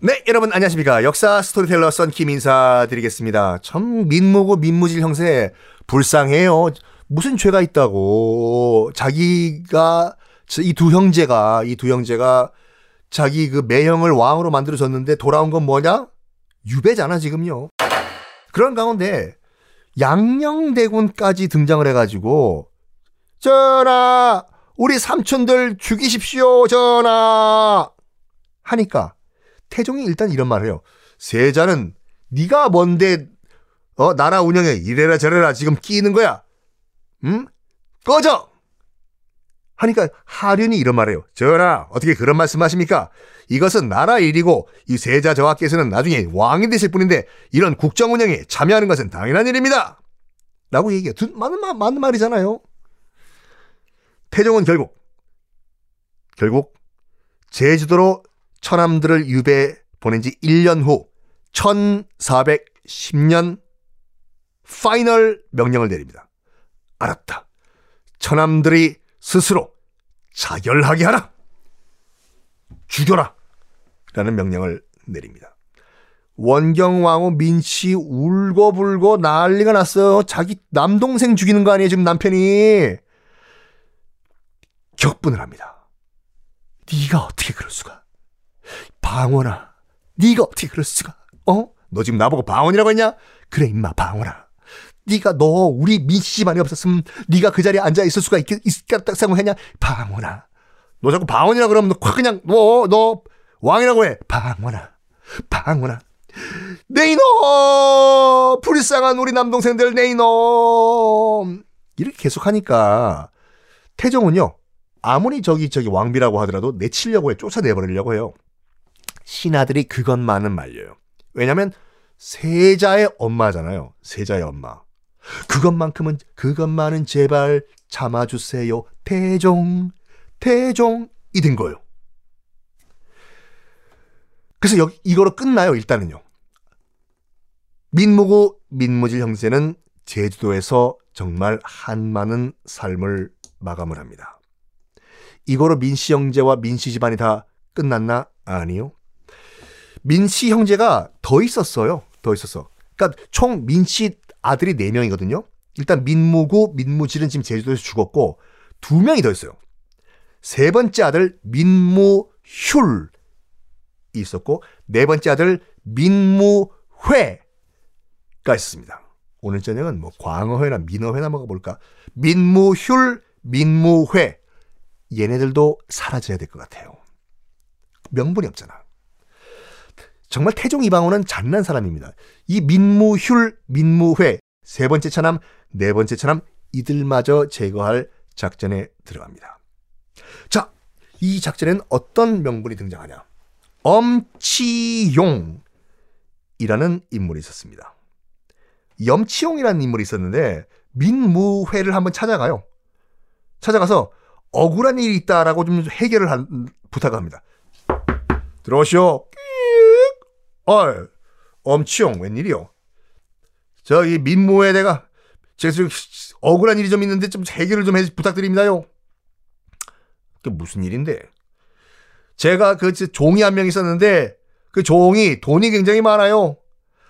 네, 여러분 안녕하십니까. 역사 스토리텔러 썬킴 인사드리겠습니다. 참 민모고 민무질 형세 불쌍해요. 무슨 죄가 있다고. 자기가 이 두 형제가 이 두 형제가 자기 그 매형을 왕으로 만들어줬는데 돌아온 건 뭐냐? 유배잖아 지금요. 그런 가운데 양녕대군까지 등장을 해가지고 전하 우리 삼촌들 죽이십시오 전하 하니까 태종이 일단 이런 말을 해요. 세자는 네가 뭔데 어 나라 운영에 이래라 저래라 지금 끼는 거야. 응? 꺼져. 하니까 하륜이 이런 말해요. 전하 어떻게 그런 말씀하십니까? 이것은 나라 일이고 이 세자 저하께서는 나중에 왕이 되실 분인데 이런 국정 운영에 참여하는 것은 당연한 일입니다. 라고 얘기해요. 맞는, 말, 맞는 말이잖아요. 태종은 결국 결국 제주도로 처남들을 유배 보낸 지 1년 후 1410년 파이널 명령을 내립니다. 알았다. 처남들이 스스로 자결하게 하라. 죽여라. 라는 명령을 내립니다. 원경왕후 민씨 울고불고 난리가 났어요. 자기 남동생 죽이는 거 아니에요, 지금 남편이. 격분을 합니다. 네가 어떻게 그럴 수가? 방원아, 네가 어떻게 그럴 수가? 어? 너 지금 나보고 방원이라고 했냐? 그래 임마 방원아. 네가 너 우리 민씨만이 없었으면 네가 그 자리에 앉아 있을 수가 있, 있겠다 생각했냐? 방원아. 너 자꾸 방원이라 그러면 너 그냥 너너 왕이라고 해. 방원아. 방원아. 네이놈! 불쌍한 우리 남동생들 네이놈! 이렇게 계속 하니까 태종은요. 아무리 저기 저기 왕비라고 하더라도 내치려고 해. 쫓아내버리려고 해요. 신하들이 그것만은 말려요. 왜냐면 세자의 엄마잖아요. 세자의 엄마. 그것만큼은 그것만은 제발 참아주세요. 태종 태종이 된 거예요. 그래서 여기 이거로 끝나요. 일단은요. 민무고 민무질 형제는 제주도에서 정말 한많은 삶을 마감을 합니다. 이거로 민씨 형제와 민씨 집안이 다 끝났나? 아니요. 민씨 형제가 더 있었어요. 더 있었어. 그러니까 총 민씨 아들이 4명이거든요. 일단 민무고 민무질은 지금 제주도에서 죽었고 두 명이 더 있어요. 세 번째 아들 민무휼이 있었고 네 번째 아들 민무회가 있습니다. 오늘 저녁은 뭐 광어회나 민어회나 먹어볼까? 민무휼, 민무회 얘네들도 사라져야 될 것 같아요. 명분이 없잖아. 정말 태종 이방원은 잔난 사람입니다. 이 민무휼, 민무회 세 번째 차남, 네 번째 차남 이들마저 제거할 작전에 들어갑니다. 자, 이 작전에는 어떤 명분이 등장하냐? 엄치용이라는 인물이 있었습니다. 염치용이라는 인물이 있었는데 민무회를 한번 찾아가요. 찾아가서 억울한 일이 있다라고 좀 해결을 한, 부탁을 합니다. 들어오시오. 어, 엄치용 웬일이요? 저이 민무회 내가 제가 억울한 일이 좀 있는데 좀 해결을 좀 해, 부탁드립니다요. 그 무슨 일인데? 제가 그 종이 한 명 있었는데 그 종이 돈이 굉장히 많아요.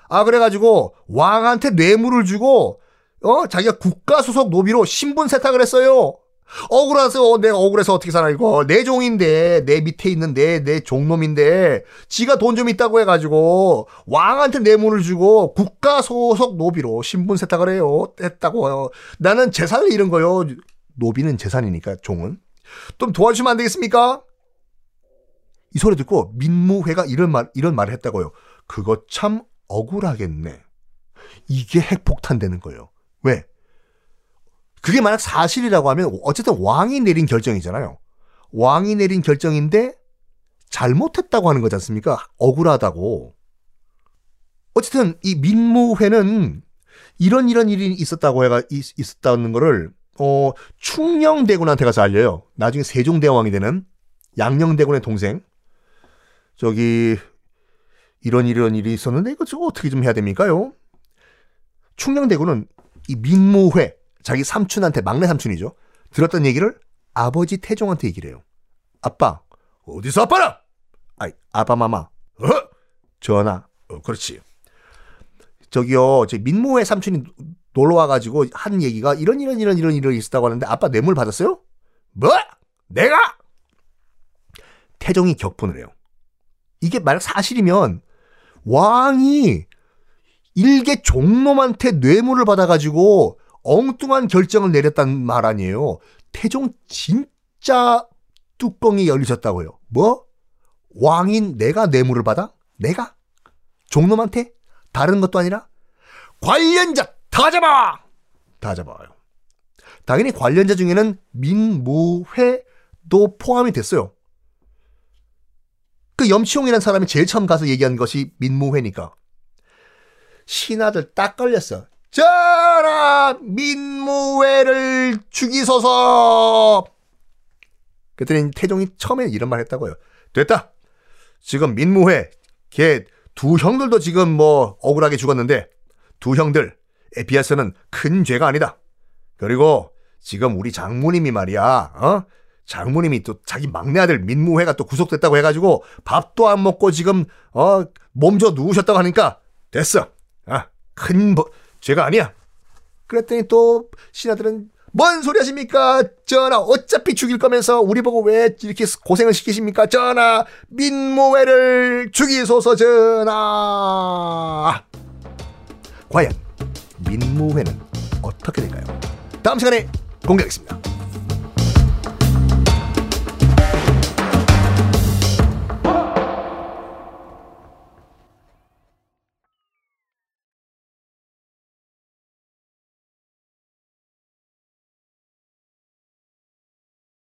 아 그래가지고 왕한테 뇌물을 주고 어 자기가 국가 소속 노비로 신분 세탁을 했어요. 억울해서 내가 억울해서 어떻게 살아 이거 내 종인데 내 밑에 있는 내 내 종놈인데 지가 돈 좀 있다고 해가지고 왕한테 뇌물을 주고 국가 소속 노비로 신분 세탁을 해요 했다고 나는 재산을 잃은 거요 노비는 재산이니까 종은 좀 도와주시면 안 되겠습니까? 이 소리 듣고 민무회가 이런 말 이런 말을 했다고요. 그거 참 억울하겠네. 이게 핵폭탄 되는 거예요. 왜? 그게 만약 사실이라고 하면 어쨌든 왕이 내린 결정이잖아요. 왕이 내린 결정인데 잘못했다고 하는 거지 않습니까? 억울하다고. 어쨌든 이 민무회는 이런 이런 일이 있었다고 해가 있, 있었다는 거를 어 충녕대군한테 가서 알려요. 나중에 세종대왕이 되는 양녕대군의 동생. 저기 이런 이런 일이 있었는데 이거 저 어떻게 좀 해야 됩니까요? 충녕대군은 이 민무회 자기 삼촌한테 막내 삼촌이죠. 들었던 얘기를 아버지 태종한테 얘기를 해요. 아빠. 어디서 아빠라? 아이, 아빠 마마. 어? 전화. 어, 그렇지. 저기요, 저 민모의 삼촌이 놀러 와가지고 한 얘기가 이런 이런 이런 이런 이런 있었다고 하는데 아빠 뇌물 받았어요? 뭐? 내가? 태종이 격분을 해요. 이게 만약 사실이면 왕이 일개 종놈한테 뇌물을 받아가지고 엉뚱한 결정을 내렸단 말 아니에요. 태종 진짜 뚜껑이 열리셨다고요. 뭐? 왕인 내가 뇌물을 받아? 내가? 종놈한테? 다른 것도 아니라? 관련자 다 잡아! 다 잡아요. 당연히 관련자 중에는 민무회도 포함이 됐어요. 그 염치용이라는 사람이 제일 처음 가서 얘기한 것이 민무회니까. 신하들 딱 걸렸어. 전하! 민무회를 죽이소서! 그랬더니 태종이 처음에 이런 말 했다고요. 됐다! 지금 민무회, 걔 두 형들도 지금 뭐 억울하게 죽었는데 두 형들, 에 비해서는 큰 죄가 아니다. 그리고 지금 우리 장모님이 말이야, 어? 장모님이 또 자기 막내 아들 민무회가 또 구속됐다고 해가지고 밥도 안 먹고 지금 어 몸져 누우셨다고 하니까 됐어. 아, 큰 버, 죄가 아니야. 그랬더니 또 신하들은 뭔 소리 하십니까? 전하, 어차피 죽일 거면서 우리 보고 왜 이렇게 고생을 시키십니까? 전하, 민모회를 죽이소서 전하. 과연 민무회는 어떻게 될까요? 다음 시간에 공개하겠습니다.